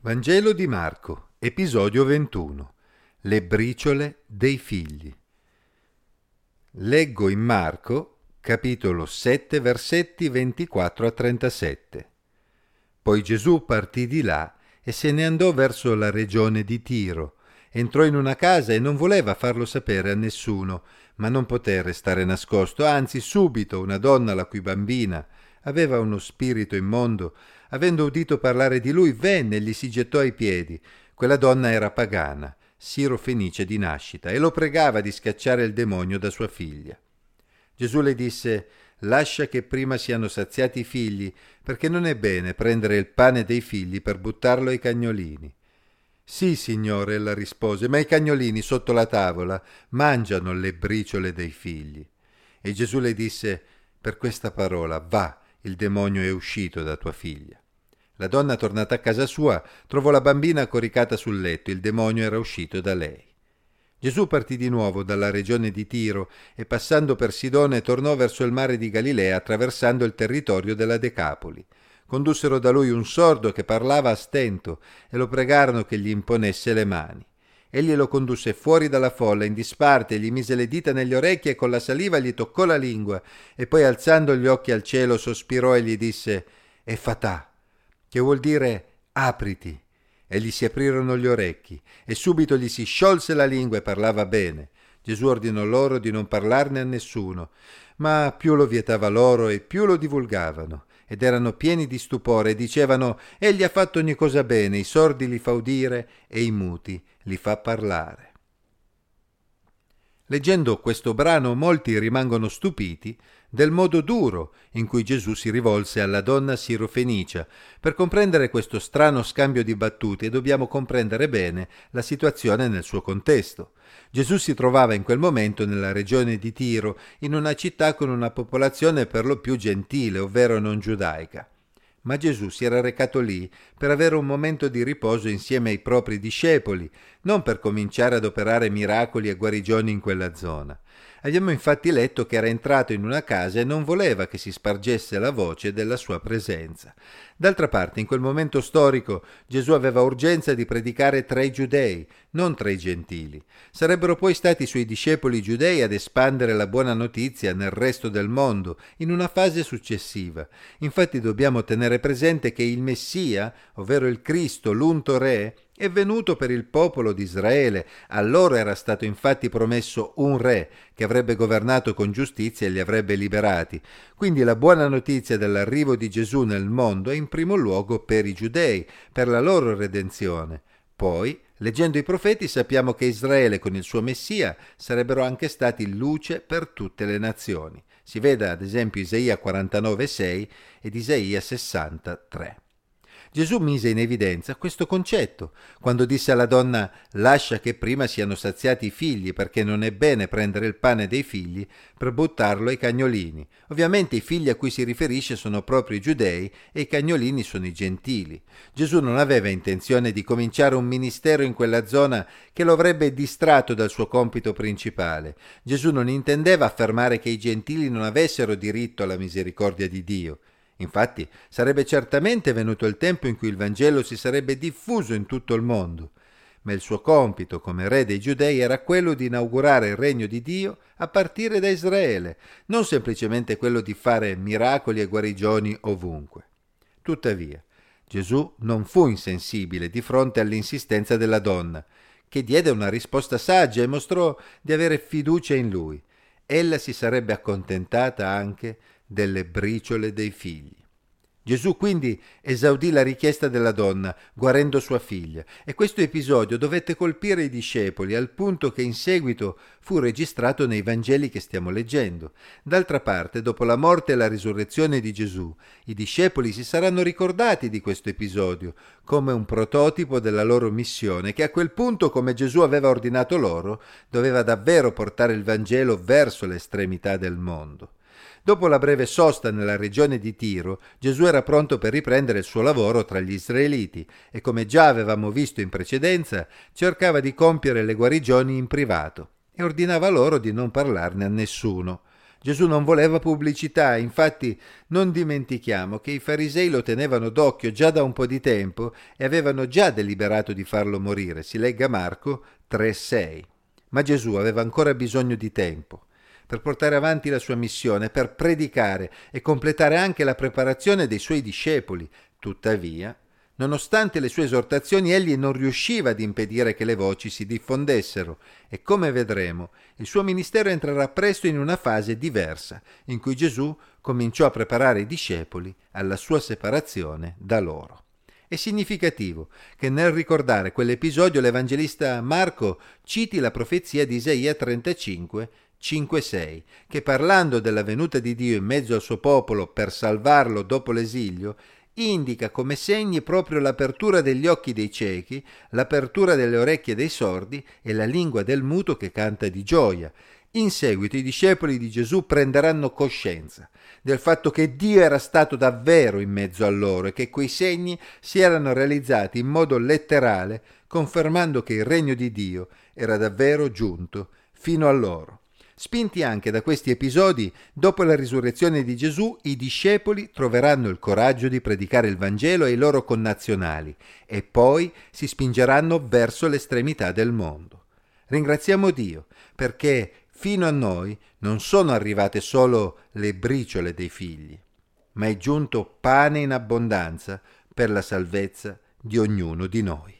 Vangelo di Marco, episodio 21. Le briciole dei figli. Leggo in Marco, capitolo 7, versetti 24 a 37. Poi Gesù partì di là e se ne andò verso la regione di Tiro. Entrò in una casa e non voleva farlo sapere a nessuno, ma non poté restare nascosto, anzi subito una donna la cui bambina aveva uno spirito immondo, avendo udito parlare di lui, venne e gli si gettò ai piedi. Quella donna era pagana, siro-fenice di nascita, e lo pregava di scacciare il demonio da sua figlia. Gesù le disse Lascia che prima siano saziati i figli, perché non è bene prendere il pane dei figli per buttarlo ai cagnolini. Sì, signore, ella rispose, ma i cagnolini sotto la tavola mangiano le briciole dei figli. E Gesù le disse Per questa parola va, il demonio è uscito da tua figlia. La donna, tornata a casa sua, trovò la bambina coricata sul letto, il demonio era uscito da lei. Gesù partì di nuovo dalla regione di Tiro e passando per Sidone tornò verso il mare di Galilea attraversando il territorio della Decapoli. Condussero da lui un sordo che parlava a stento e lo pregarono che gli imponesse le mani. Egli lo condusse fuori dalla folla in disparte, gli mise le dita negli orecchi e con la saliva gli toccò la lingua e poi alzando gli occhi al cielo sospirò e gli disse E fatà, che vuol dire apriti. E gli si aprirono gli orecchi e subito gli si sciolse la lingua e parlava bene. Gesù ordinò loro di non parlarne a nessuno, ma più lo vietava loro e più lo divulgavano ed erano pieni di stupore e dicevano Egli ha fatto ogni cosa bene, i sordi li fa udire e i muti li fa parlare. Leggendo questo brano molti rimangono stupiti del modo duro in cui Gesù si rivolse alla donna sirofenicia. Per comprendere questo strano scambio di battute dobbiamo comprendere bene la situazione nel suo contesto. Gesù si trovava in quel momento nella regione di Tiro, in una città con una popolazione per lo più gentile, ovvero non giudaica ma Gesù si era recato lì per avere un momento di riposo insieme ai propri discepoli, non per cominciare ad operare miracoli e guarigioni in quella zona. Abbiamo infatti letto che era entrato in una casa e non voleva che si spargesse la voce della sua presenza. D'altra parte, in quel momento storico, Gesù aveva urgenza di predicare tra i giudei, non tra i gentili. Sarebbero poi stati i suoi discepoli giudei ad espandere la buona notizia nel resto del mondo, in una fase successiva. Infatti dobbiamo tenere presente che il Messia, ovvero il Cristo, l'unto re, è venuto per il popolo di Israele. A loro era stato infatti promesso un re che avrebbe governato con giustizia e li avrebbe liberati. Quindi la buona notizia dell'arrivo di Gesù nel mondo è in primo luogo per i giudei, per la loro redenzione. Poi, leggendo i profeti, sappiamo che Israele con il suo Messia sarebbero anche stati luce per tutte le nazioni. Si veda ad esempio Isaia 49,6 ed Isaia 63. Gesù mise in evidenza questo concetto quando disse alla donna lascia che prima siano saziati i figli perché non è bene prendere il pane dei figli per buttarlo ai cagnolini. Ovviamente i figli a cui si riferisce sono proprio i giudei e i cagnolini sono i gentili. Gesù non aveva intenzione di cominciare un ministero in quella zona che lo avrebbe distratto dal suo compito principale. Gesù non intendeva affermare che i gentili non avessero diritto alla misericordia di Dio. Infatti sarebbe certamente venuto il tempo in cui il Vangelo si sarebbe diffuso in tutto il mondo, ma il suo compito come re dei giudei era quello di inaugurare il regno di Dio a partire da Israele, non semplicemente quello di fare miracoli e guarigioni ovunque. Tuttavia, Gesù non fu insensibile di fronte all'insistenza della donna, che diede una risposta saggia e mostrò di avere fiducia in lui. Ella si sarebbe accontentata anche delle briciole dei figli. Gesù quindi esaudì la richiesta della donna, guarendo sua figlia, e questo episodio dovette colpire i discepoli al punto che in seguito fu registrato nei Vangeli che stiamo leggendo. D'altra parte, dopo la morte e la risurrezione di Gesù, i discepoli si saranno ricordati di questo episodio come un prototipo della loro missione che a quel punto, come Gesù aveva ordinato loro, doveva davvero portare il Vangelo verso l'estremità del mondo. Dopo la breve sosta nella regione di Tiro, Gesù era pronto per riprendere il suo lavoro tra gli israeliti e, come già avevamo visto in precedenza, cercava di compiere le guarigioni in privato e ordinava loro di non parlarne a nessuno. Gesù non voleva pubblicità, infatti non dimentichiamo che i farisei lo tenevano d'occhio già da un po' di tempo e avevano già deliberato di farlo morire. Si legga Marco 3:6. Ma Gesù aveva ancora bisogno di tempo per portare avanti la sua missione, per predicare e completare anche la preparazione dei suoi discepoli. Tuttavia, Nonostante le sue esortazioni, egli non riusciva ad impedire che le voci si diffondessero e, come vedremo, il suo ministero entrerà presto in una fase diversa, in cui Gesù cominciò a preparare i discepoli alla sua separazione da loro. È significativo che nel ricordare quell'episodio l'Evangelista Marco citi la profezia di Isaia 35, 5-6, che parlando della venuta di Dio in mezzo al suo popolo per salvarlo dopo l'esilio, indica come segni proprio l'apertura degli occhi dei ciechi, l'apertura delle orecchie dei sordi e la lingua del muto che canta di gioia. In seguito i discepoli di Gesù prenderanno coscienza del fatto che Dio era stato davvero in mezzo a loro e che quei segni si erano realizzati in modo letterale, confermando che il regno di Dio era davvero giunto fino a loro. Spinti anche da questi episodi, dopo la risurrezione di Gesù, i discepoli troveranno il coraggio di predicare il Vangelo ai loro connazionali e poi si spingeranno verso l'estremità del mondo. Ringraziamo Dio perché fino a noi non sono arrivate solo le briciole dei figli, ma è giunto pane in abbondanza per la salvezza di ognuno di noi.